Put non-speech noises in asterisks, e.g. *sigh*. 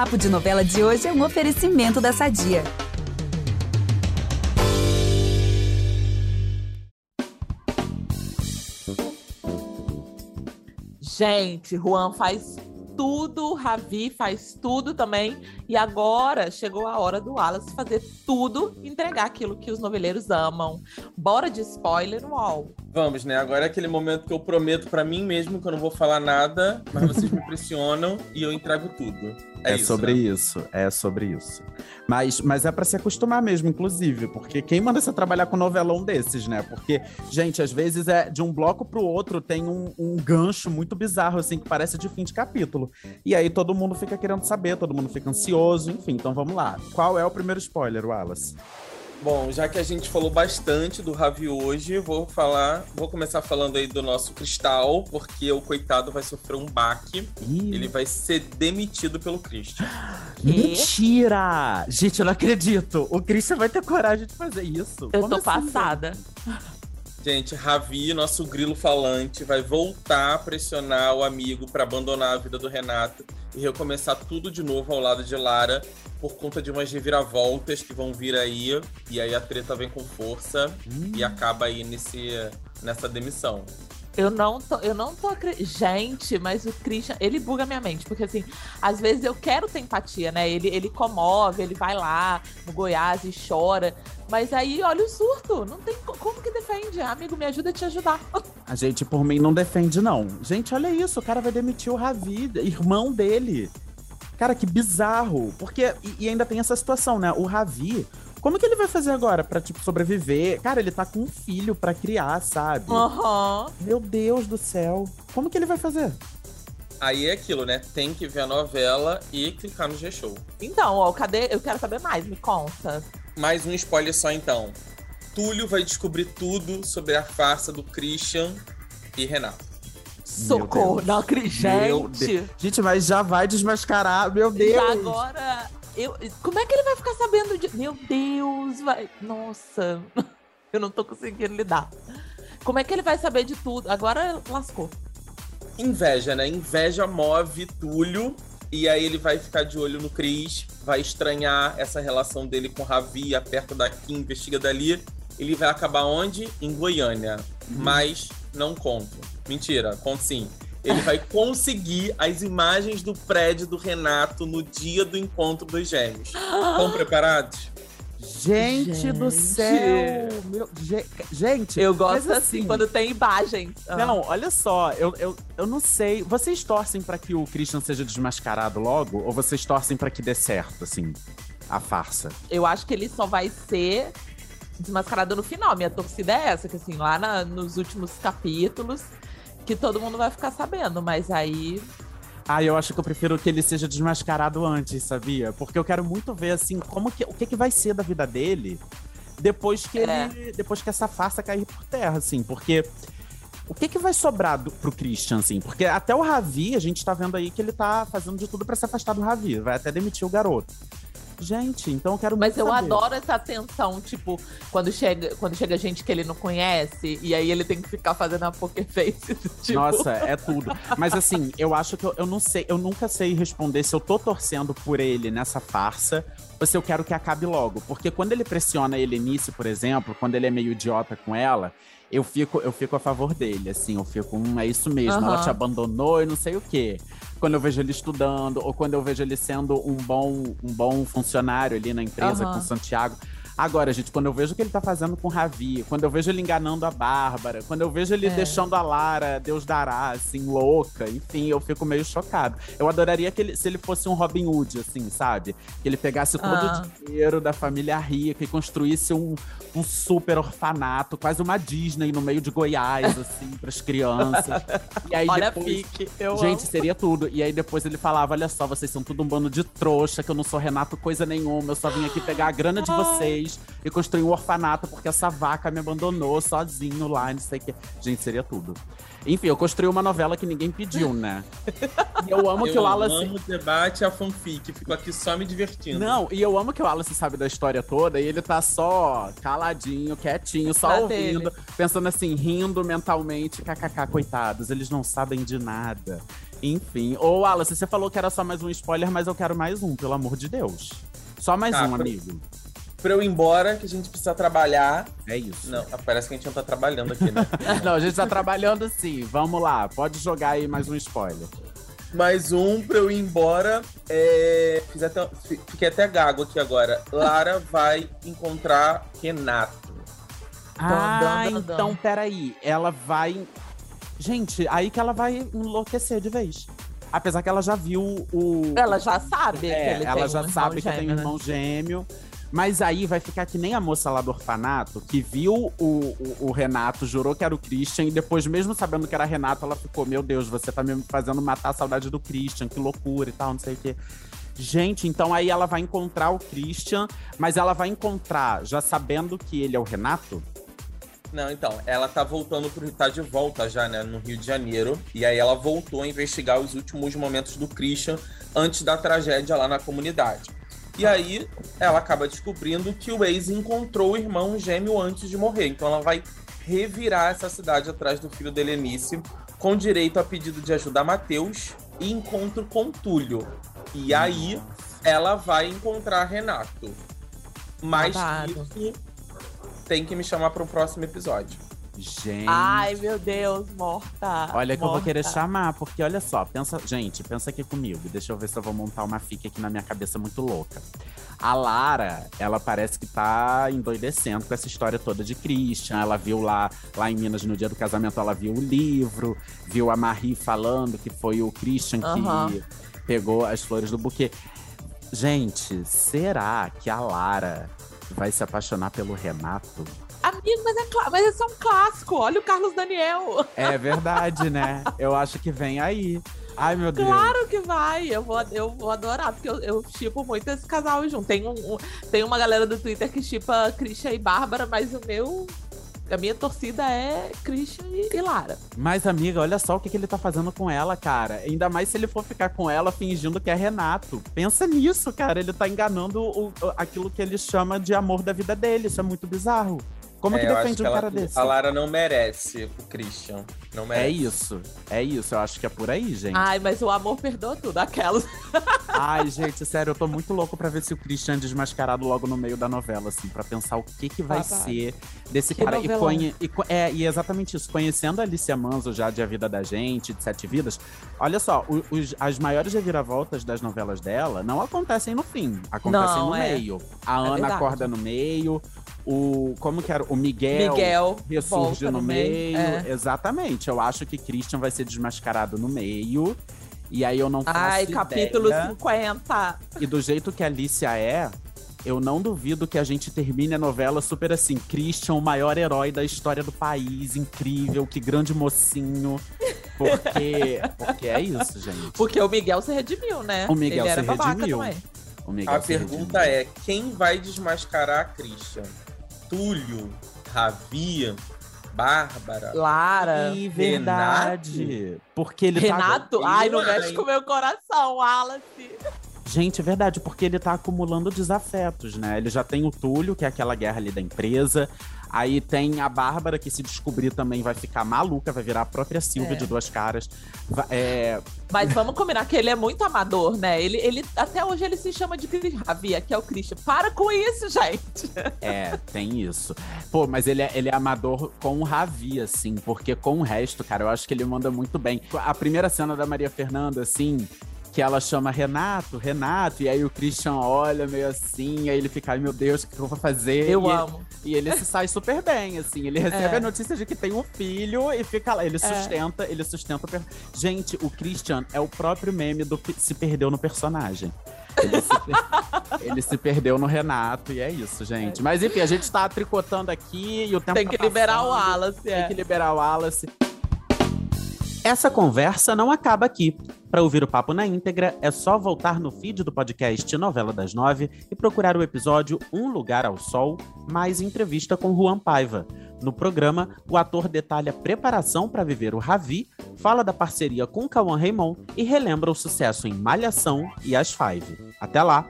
Papo de Novela de hoje é um oferecimento da Sadia. Gente, Juan faz tudo, Ravi faz tudo também. E agora chegou a hora do Wallace fazer tudo, entregar aquilo que os noveleiros amam. Bora de spoiler wall. Vamos, né? Agora é aquele momento que eu prometo para mim mesmo que eu não vou falar nada, mas vocês me pressionam e eu entrego tudo. É, é isso, sobre né? isso, é sobre isso. Mas, mas é para se acostumar mesmo, inclusive, porque quem manda você trabalhar com novelão desses, né? Porque, gente, às vezes é de um bloco pro outro tem um, um gancho muito bizarro, assim, que parece de fim de capítulo. E aí todo mundo fica querendo saber, todo mundo fica ansioso, enfim. Então vamos lá. Qual é o primeiro spoiler, Wallace? Bom, já que a gente falou bastante do Ravi hoje, vou falar, vou começar falando aí do nosso Cristal, porque o coitado vai sofrer um baque. Ih. Ele vai ser demitido pelo Christian. *laughs* Mentira! Gente, eu não acredito. O Christian vai ter coragem de fazer isso. Eu Como tô assim, passada. Gente, Ravi, nosso grilo falante, vai voltar a pressionar o amigo para abandonar a vida do Renato e recomeçar tudo de novo ao lado de Lara por conta de umas reviravoltas que vão vir aí. E aí a treta vem com força hum. e acaba aí nesse, nessa demissão. Eu não tô, eu não tô acreditando. Gente, mas o Christian, ele buga minha mente, porque assim, às vezes eu quero ter empatia, né? Ele, ele comove, ele vai lá no Goiás e chora. Mas aí, olha o surto. Não tem como que defende. Amigo, me ajuda a te ajudar. *laughs* A gente, por mim, não defende, não. Gente, olha isso. O cara vai demitir o Ravi, irmão dele. Cara, que bizarro. Porque, e, e ainda tem essa situação, né? O Ravi, como que ele vai fazer agora pra, tipo, sobreviver? Cara, ele tá com um filho pra criar, sabe? Aham. Uhum. Meu Deus do céu. Como que ele vai fazer? Aí é aquilo, né? Tem que ver a novela e clicar no G-Show. Então, ó, cadê? Eu quero saber mais, me conta. Mais um spoiler só então. Túlio vai descobrir tudo sobre a farsa do Christian e Renato. Socorro, não acredito. Gente. gente, mas já vai desmascarar, meu Deus. Já agora, eu, como é que ele vai ficar sabendo de. Meu Deus, vai. Nossa, *laughs* eu não tô conseguindo lidar. Como é que ele vai saber de tudo? Agora lascou. Inveja, né? Inveja move Túlio. E aí ele vai ficar de olho no Cris, vai estranhar essa relação dele com Ravi, aperta daqui, investiga dali. Ele vai acabar onde? Em Goiânia. Uhum. Mas não conto. Mentira, conto sim. Ele vai conseguir as imagens do prédio do Renato no dia do encontro dos gêmeos. Estão *gasps* preparados? Gente, gente, do céu! Meu, gente, eu gosto assim, assim, quando tem imagens. Ah. Não, olha só, eu, eu, eu não sei. Vocês torcem para que o Christian seja desmascarado logo? Ou vocês torcem para que dê certo, assim, a farsa? Eu acho que ele só vai ser desmascarado no final. Minha torcida é essa, que assim, lá na, nos últimos capítulos, que todo mundo vai ficar sabendo, mas aí. Ah, eu acho que eu prefiro que ele seja desmascarado antes, sabia? Porque eu quero muito ver, assim, como que, o que, que vai ser da vida dele depois que é. ele. Depois que essa farsa cair por terra, assim, porque. O que, que vai sobrar do, pro Christian, assim? Porque até o Ravi, a gente tá vendo aí que ele tá fazendo de tudo para se afastar do Ravi. Vai até demitir o garoto. Gente, então eu quero Mas eu saber. adoro essa atenção, tipo, quando chega, quando chega gente que ele não conhece, e aí ele tem que ficar fazendo a poker face. *laughs* Tipo... Nossa, é tudo. Mas assim, eu acho que eu, eu não sei, eu nunca sei responder se eu tô torcendo por ele nessa farsa ou se eu quero que acabe logo. Porque quando ele pressiona a Helenice, por exemplo, quando ele é meio idiota com ela, eu fico, eu fico a favor dele, assim, eu fico, hum, é isso mesmo, uhum. ela te abandonou e não sei o quê. Quando eu vejo ele estudando, ou quando eu vejo ele sendo um bom, um bom funcionário ali na empresa uhum. com Santiago. Agora, gente, quando eu vejo o que ele tá fazendo com o Ravi, quando eu vejo ele enganando a Bárbara, quando eu vejo ele é. deixando a Lara, Deus dará, assim, louca, enfim, eu fico meio chocado. Eu adoraria que ele, se ele fosse um Robin Hood, assim, sabe? Que ele pegasse todo ah. o dinheiro da família rica e construísse um, um super orfanato, quase uma Disney no meio de Goiás, assim, pras crianças. E aí Olha depois, fique, eu Gente, amo. seria tudo. E aí depois ele falava: olha só, vocês são tudo um bando de trouxa, que eu não sou Renato coisa nenhuma, eu só vim aqui pegar a grana de vocês e construir um orfanato porque essa vaca me abandonou sozinho lá, não sei o que. Gente, seria tudo. Enfim, eu construí uma novela que ninguém pediu, né? E eu amo eu que o Wallace. Eu amo o debate a fanfic, fico aqui só me divertindo. Não, e eu amo que o Wallace sabe da história toda e ele tá só caladinho, quietinho, só tá ouvindo, dele. pensando assim, rindo mentalmente, kkk, coitados, eles não sabem de nada. Enfim. Ô, Wallace, você falou que era só mais um spoiler, mas eu quero mais um, pelo amor de Deus. Só mais Tá, um, amigo. Pra eu ir embora, que a gente precisa trabalhar. É isso. Não, parece que a gente não tá trabalhando aqui, né? *laughs* Não, a gente tá trabalhando sim. Vamos lá, pode jogar aí mais um spoiler. Mais um pra eu ir embora. É... Fiz até... fi- Fiquei até gago aqui agora. Lara vai encontrar Renato. Ah, dun, dun, dun. então peraí. Ela vai. Gente, aí que ela vai enlouquecer de vez. Apesar que ela já viu o. Ela já sabe que É, ele ela tem já um irmão sabe que tem um gêmeo, né? irmão gêmeo. Mas aí vai ficar que nem a moça lá do orfanato, que viu o, o, o Renato, jurou que era o Christian, e depois, mesmo sabendo que era Renato, ela ficou: Meu Deus, você tá me fazendo matar a saudade do Christian, que loucura e tal, não sei o quê. Gente, então aí ela vai encontrar o Christian, mas ela vai encontrar já sabendo que ele é o Renato? Não, então, ela tá voltando pro. tá de volta já, né, no Rio de Janeiro. E aí ela voltou a investigar os últimos momentos do Christian antes da tragédia lá na comunidade. E aí ela acaba descobrindo que o ex encontrou o irmão gêmeo antes de morrer. Então ela vai revirar essa cidade atrás do filho da Helenice, com direito a pedido de ajuda a Matheus e encontro com Túlio. E aí ela vai encontrar Renato. Mas isso tem que me chamar para o próximo episódio. Gente. Ai, meu Deus, morta. Olha que eu vou morta. querer chamar, porque olha só, pensa, gente, pensa aqui comigo. Deixa eu ver se eu vou montar uma fica aqui na minha cabeça muito louca. A Lara, ela parece que tá endoidecendo com essa história toda de Christian. Ela viu lá, lá em Minas no dia do casamento, ela viu o livro, viu a Marie falando que foi o Christian que Aham. pegou as flores do buquê. Gente, será que a Lara vai se apaixonar pelo Renato? Amigo, mas é, mas é um clássico. Olha o Carlos Daniel. É verdade, né? Eu acho que vem aí. Ai, meu Deus. Claro que vai. Eu vou, eu vou adorar, porque eu, eu chipo muito esse casal junto. Tem, um, um- tem uma galera do Twitter que chipa Christian e Bárbara, mas o meu. A minha torcida é Christian e, e Lara. Mas, amiga, olha só o que, que ele tá fazendo com ela, cara. Ainda mais se ele for ficar com ela fingindo que é Renato. Pensa nisso, cara. Ele tá enganando o- o- aquilo que ele chama de amor da vida dele. Isso é muito bizarro. Como É, que defende um ela- cara desse? A Lara não merece o Christian. Não É merece. isso. É isso. Eu acho que é por aí, gente. Ai, mas o amor perdoa tudo. Aquelas. *laughs* Ai, gente, sério, eu tô muito louco pra ver se o Christian é desmascarado logo no meio da novela, assim, pra pensar o que que vai Babado. ser desse Que cara. E, conhe- e é, e é exatamente isso. Conhecendo a Alicia Manso já de A Vida da Gente, de Sete Vidas, olha só, os- as maiores reviravoltas das novelas dela não acontecem no fim, acontecem Não, no é. meio. A Ana verdade. acorda no meio, o. Como que era? O Miguel. Miguel Ressurge no, meio. É. Exatamente. Eu acho que Christian vai ser desmascarado no meio. E aí eu não faço Ai, capítulo ideia. 50. E do jeito que a Alicia é, eu não duvido que a gente termine a novela super assim: Christian, o maior herói da história do país, incrível, que grande mocinho. Porque, *laughs* porque é isso, gente. Porque o Miguel se redimiu, né? O Miguel Ele se babaca redimiu. O Miguel A se pergunta redimiu. é: quem vai desmascarar a Christian? Túlio, Ravi, Bárbara? Lara. Ih, verdade. Porque ele Renato? tá- Ai, não mexe com o meu coração, Wallace. Gente, é verdade, porque ele tá acumulando desafetos, né? Ele já tem o Túlio, que é aquela guerra ali da empresa. Aí tem a Bárbara, que se descobrir também vai ficar maluca, vai virar a própria Silvia É. de duas caras. É, Mas vamos combinar que ele é muito amador, né? Ele, ele até hoje ele se chama de Ravi, que é o Christian. Para com isso, gente. *laughs* É, tem isso. Pô, mas ele é, ele é amador com o Ravi, assim, porque com o resto, cara, eu acho que ele manda muito bem. A primeira cena da Maria Fernanda, assim, que ela chama Renato, Renato, e aí o Christian olha meio assim, aí ele fica, ai meu Deus, o que eu vou fazer? Eu e ele- amo. E ele se sai super bem, assim. Ele recebe É. a notícia de que tem um filho e fica lá. Ele sustenta, ele sustenta. o per- Gente, o Christian é o próprio meme do que se perdeu no personagem. Ele se, per- *laughs* ele se perdeu no Renato e é isso, gente. Mas enfim, a gente tá tricotando aqui e o tempo Tem tá que liberar o. Wallace. Tem É. que liberar o Wallace. Essa conversa não acaba aqui. Para ouvir o papo na íntegra, é só voltar no feed do podcast Novela das Nove e procurar o episódio Um Lugar ao Sol, mais entrevista com Juan Paiva. No programa, o ator detalha preparação para viver o Ravi, fala da parceria com Cauã Raymond e relembra o sucesso em Malhação e As Five. Até lá!